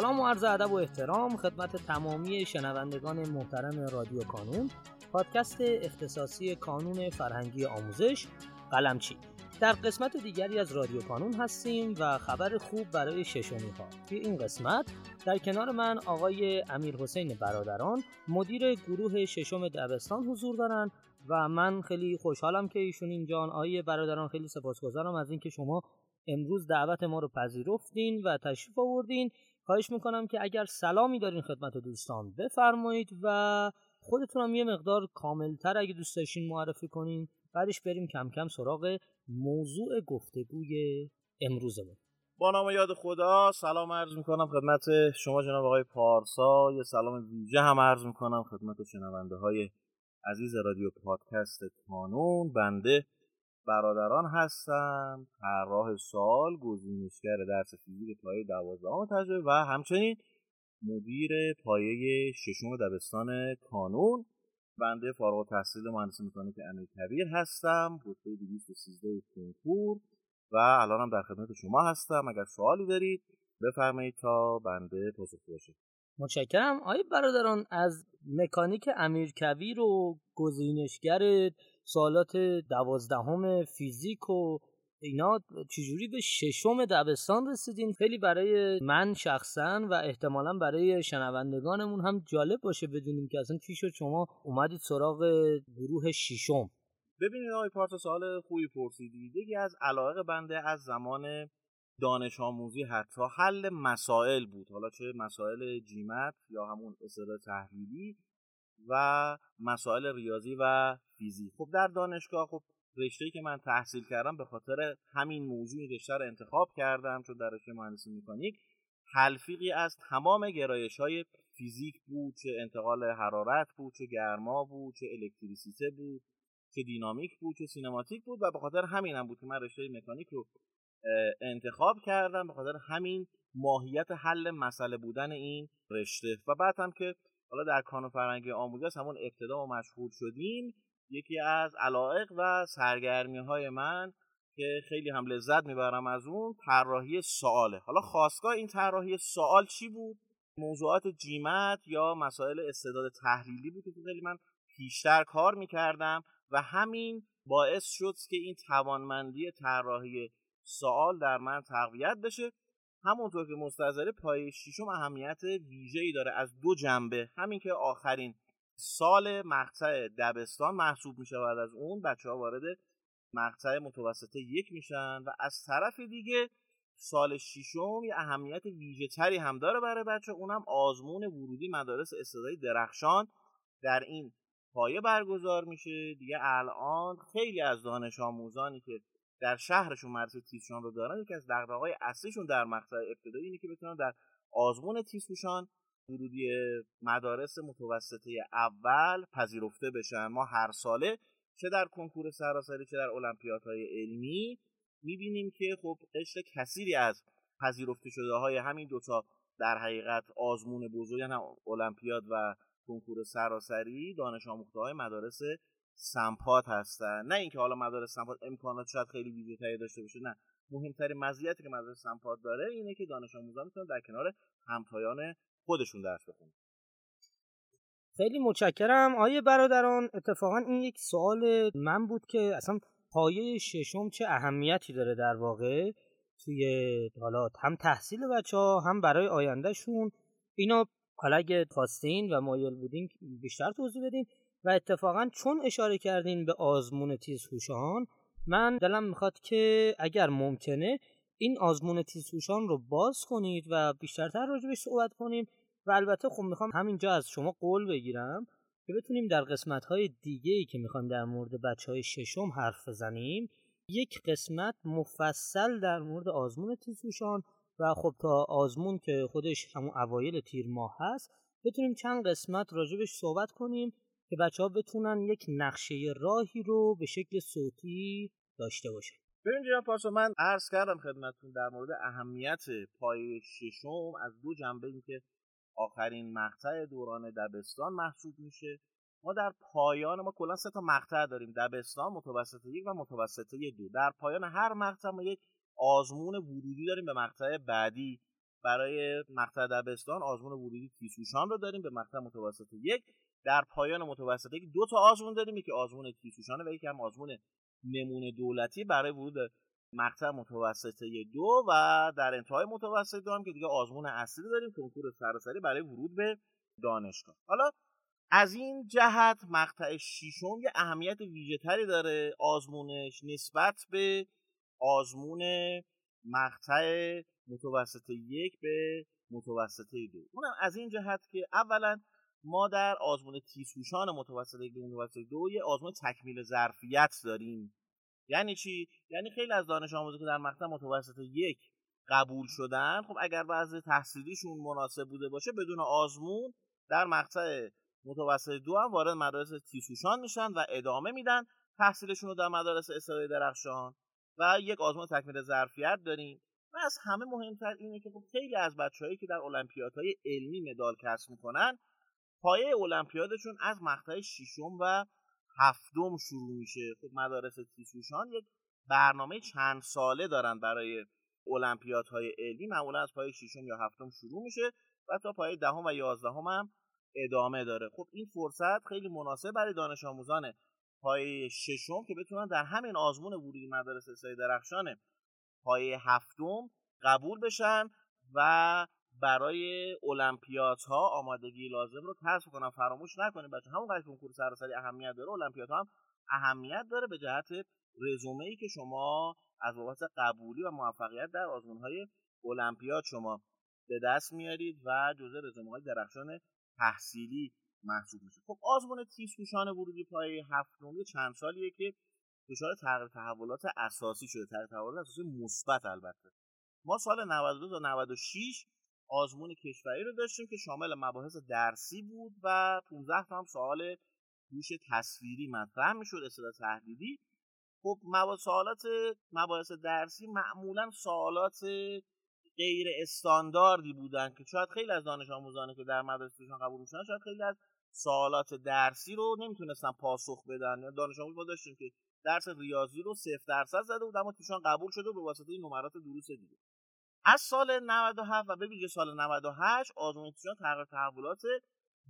سلام و عرض ادب و احترام خدمت تمامی شنوندگان محترم رادیو کانون پادکست اختصاصی کانون فرهنگی آموزش قلمچی. در قسمت دیگری از رادیو کانون هستیم و خبر خوب برای ششمی ها توی این قسمت در کنار من آقای امیر حسین برادران مدیر گروه ششم دبستان حضور دارن و من خیلی خوشحالم که ایشون اینجا آقای برادران خیلی سپاسگزارم از اینکه شما امروز دعوت ما رو پذیرفتین و تشریف آوردین. خواهش می‌کنم که اگر سلامی دارین خدمت دوستان بفرمایید و خودتون هم یه مقدار کاملتر اگه دوست داشتین معرفی کنین. بعدش بریم کم کم سراغ موضوع گفتگوی امروزمون. با نام یاد خدا سلام عرض می‌کنم خدمت شما جناب آقای پارسا. یه سلام ویژه هم عرض می‌کنم خدمت شنونده های عزیز رادیو پادکست کانون بنده برادران هستم. طراح سال گزینشگر درس فیزیک پایه دوازدهم تجربه و همچنین مدیر پایه ششم دبستان کانون بنده فارغ التحصیل مهندسی مکانیک امیر کبیر هستم. رتبه 213 کنکور و الانم در خدمت شما هستم. اگر سوالی دارید بفرمایید تا بنده پاسخ باشه متشکرم. آقای برادران از مکانیک امیر کبیر و گزینشگر سوالات دوازدهم فیزیک و اینا چجوری به ششم دبستان رسیدین؟ خیلی برای من شخصا و احتمالا برای شنوندگانمون هم جالب باشه بدونیم که اصلا چی شد شما اومدید سراغ گروه ششم. ببینید آقای پارتا سوال خوبی پرسیدید یکی از علایق بنده از زمان دانش آموزی حتی. حل مسائل بود. حالا چه مسائل جیمت یا همون اصطلاح تحلیلی و مسائل ریاضی و فیزیک. خب در دانشگاه خب رشته که من تحصیل کردم به خاطر همین موضوع رشته رو انتخاب کردم چون در رشته مهندسی مکانیک. تلفیقی از تمام گرایش های فیزیک بود چه انتقال حرارت بود چه گرما بود چه الکتریسیته بود چه دینامیک بود چه سینماتیک بود و به خاطر همین هم بود که من رشته مکانیک رو انتخاب کردم به خاطر همین ماهیت حل مسئله بودن این رشته. و بعد هم که حالا در کانون فرهنگی آموزش همون ابتدا و مشهور شدیم یکی از علایق و سرگرمی های من که خیلی هم لذت می‌برم از اون طراحی سواله. حالا خواستگاه این طراحی سوال چی بود؟ موضوعات جیمت یا مسائل استعداد تحلیلی بود که خیلی من پیشتر کار می‌کردم و همین باعث شد که این توانمندی طراحی سوال در من تقویت بشه. همونطور که مستظره پای شیشم اهمیت ویژه‌ای داره از دو جنبه. همین که آخرین سال مقطع دبستان محسوب میشه بعد از اون بچه ها وارد مقطع متوسطه یک میشن و از طرف دیگه سال ششم یه اهمیت ویژه تری هم داره برای بچه. اونم آزمون ورودی مدارس استعدادی درخشان در این پایه برگزار میشه. دیگه الان خیلی از دانش آموزانی که در شهرشون مدرسه تیزشان رو دارن یکی از دغدغه‌های اصلیشون در مقطع ابتدایی اینه که بتونن در آزمون تیزهوشان ورودی مدارس متوسطه اول پذیرفته بشن. ما هر ساله چه در کنکور سراسری چه در المپیادهای علمی می‌بینیم که خب قشر کثیری از پذیرفته شده های همین دوتا در حقیقت آزمون بزرگ یعنی المپیاد و کنکور سراسری دانش آموخته های مدارس سمپات هستن. نه اینکه حالا مدارس سمپات امکانات شاید خیلی ویژه‌تری داشته باشه نه. مهمترین مزیتی که مدارس سمپات داره اینه که دانش آموزان می‌تونن در کنار همتایان خودشون درس بخونن. خیلی متشکرم. آیه برادران اتفاقا این یک سوال من بود که اصلا پایه ششم چه اهمیتی داره در واقع توی حالا هم تحصیل بچه ها هم برای آیندهشون؟ اینا حالا اگه خواستین و مایل بودین بیشتر توضیح بدین. و اتفاقا چون اشاره کردین به آزمون تیزهوشان من دلم می‌خواد که اگر ممکنه این آزمون تیزهوشان رو باز کنید و بیشترتر راجبش صحبت کنیم و البته خب می‌خوام همینجا از شما قول بگیرم که بتونیم در قسمت های دیگه ای که می‌خوان در مورد بچه های ششم حرف بزنیم یک قسمت مفصل در مورد آزمون تیزهوشان و خب تا آزمون که خودش همون اوایل تیر ماه هست بتونیم چند قسمت راجبش صحبت کنیم که بچه ها بتونن یک نقشه راهی رو به شکل صوتی داشته باشن. ببین جناب پارسا من عرض کردم خدمتتون در مورد اهمیت پای ششم از دو جنبه این که آخرین مقطع دوران دبستان محسوب میشه. ما در پایان ما کلا سه تا مقطع داریم دبستان متوسطه یک و متوسطه دو. در پایان هر مقطع ما یک آزمون ورودی داریم به مقطع بعدی. برای مقطع دبستان آزمون ورودی تیسوشان رو داریم به مقطع متوسط یک. در پایان متوسط یک دو تا آزمون داریم که آزمون تیسوشانه و یکی هم آزمون نمونه دولتی برای ورود مقطع متوسطه دو و در انتهای متوسط دو هم که دیگه آزمون اصلی داریم کنکور سراسری برای ورود به دانشگاه. حالا از این جهت مقطع ششم یه اهمیت ویژه‌تری داره. آزمونش نسبت به آزمون مقطع متوسط یک به متوسطه دو. اونم از این جهت که اولا ما در آزمون تیسوشان متوسط یک به متوسط دو یه آزمون تکمیل ظرفیت داریم. یعنی چی؟ یعنی خیلی از دانش آموزا که در مقطع متوسط یک قبول شدن خب اگر وضع تحصیلیشون مناسب بوده باشه بدون آزمون در مقطع متوسط دو هم وارد مدارس تیسوشان میشن و ادامه میدن تحصیلشون رو در مدارس اسرائیل درخشان. و یک آزمون تکمیل ظرفیت داریم. و از همه مهمتر اینه که خب خیلی از بچههایی که در المپیادهای علمی مدال کسب می‌کنن پایه المپیادشون از مقطع ششم و هفتم شروع میشه. خب مدارس تیسوشان یک برنامه چند ساله دارن برای المپیادهای علمی معمولا از پایه ششم یا هفتم شروع میشه و تا پایه دهم و یازدهم هم ادامه داره. خب این فرصت خیلی مناسب برای دانش آموزان پایه ششم که بتونن در همین آزمون ورودی مدارس اسای درخشان پایه هفتم قبول بشن و برای المپیادها آمادگی لازم رو کسب کنن فراموش نکنید بچه همون کنکور سراسری اهمیت داره المپیادها هم اهمیت داره به جهت رزومه ای که شما از بابت قبولی و موفقیت در آزمون های المپیاد شما به دست میارید و جزء رزومه های درخشان تحصیلی محسوب میشه. خب آزمون تیزهوشان ورودی پایه هفتم چند سالیه که دچار تغییر تحولات اساسی شده. تغییر تحولات اساسی مثبت البته. ما سال 92 تا 96 آزمون کشوری رو داشتیم که شامل مباحث درسی بود و 15 تا هم سوال هوش تصویری مطرح می‌شد اصطلاح تحلیلی خب سوالات مباحث درسی معمولا سوالات غیر استانداردی بودن که شاید خیلی از دانش آموزانی که در مدرسهشون قبول میشن شاید خیلی از سوالات درسی رو نمی‌تونستن پاسخ بدن. یا دانش آموز ما داشتیم که درس ریاضی رو صفر درصد زده بود اما توشان قبول شده به واسطه نمرات دروس دیگه. از سال 97 و به ویژه سال 98 آزمون توشان تغییر تحولات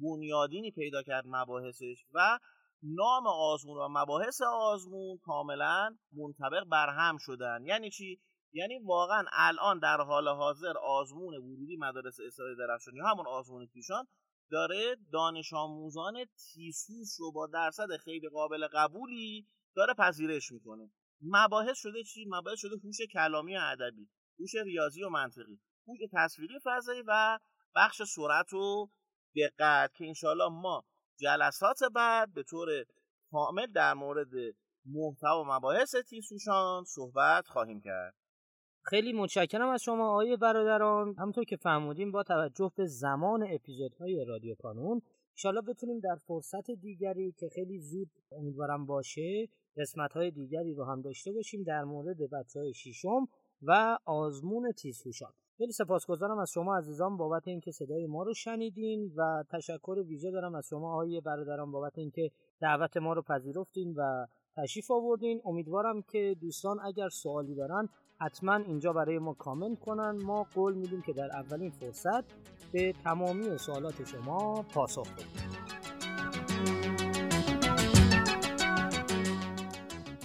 بنیادینی پیدا کرد مباحثش و نام آزمون و مباحث آزمون کاملا منطبق بر هم شدن. یعنی چی؟ یعنی واقعا الان در حال حاضر آزمون ورودی مدارس اسرائیل درخشان یا همون آزمون تیشان داره دانش آموزان تیسوس رو با درصد خیلی قابل قبولی داره پذیرش می‌کنه. مباحث شده چی؟ مباحث شده هوش کلامی و ادبی هوش ریاضی و منطقی هوش تصویری فضایی و بخش سرعت و دقت که انشالله ما جلسات بعد به طور کامل در مورد محتوا و مباحث تیسوشان صحبت خواهیم کرد. خیلی متشکرم از شما آقای برادران. همونطور که فهمودیم با توجه به زمان اپیزودهای رادیو کانون انشالله بتونیم در فرصت دیگری که خیلی زود امیدوارم باشه قسمت های دیگری رو هم داشته باشیم در مورد بچه های شیشم و آزمون تیزهوشان خیلی سپاسگزارم از شما عزیزان بابت اینکه صدای ما رو شنیدین و تشکر ویژه دارم از شما آقای برادران بابت اینکه دعوت ما رو پذیرفتین و تشریف آوردین. امیدوارم که دوستان اگر سوالی دارن حتما اینجا برای ما کامنت کنن. ما قول میدیم که در اولین فرصت به تمامی سوالات شما پاسخ بدیم.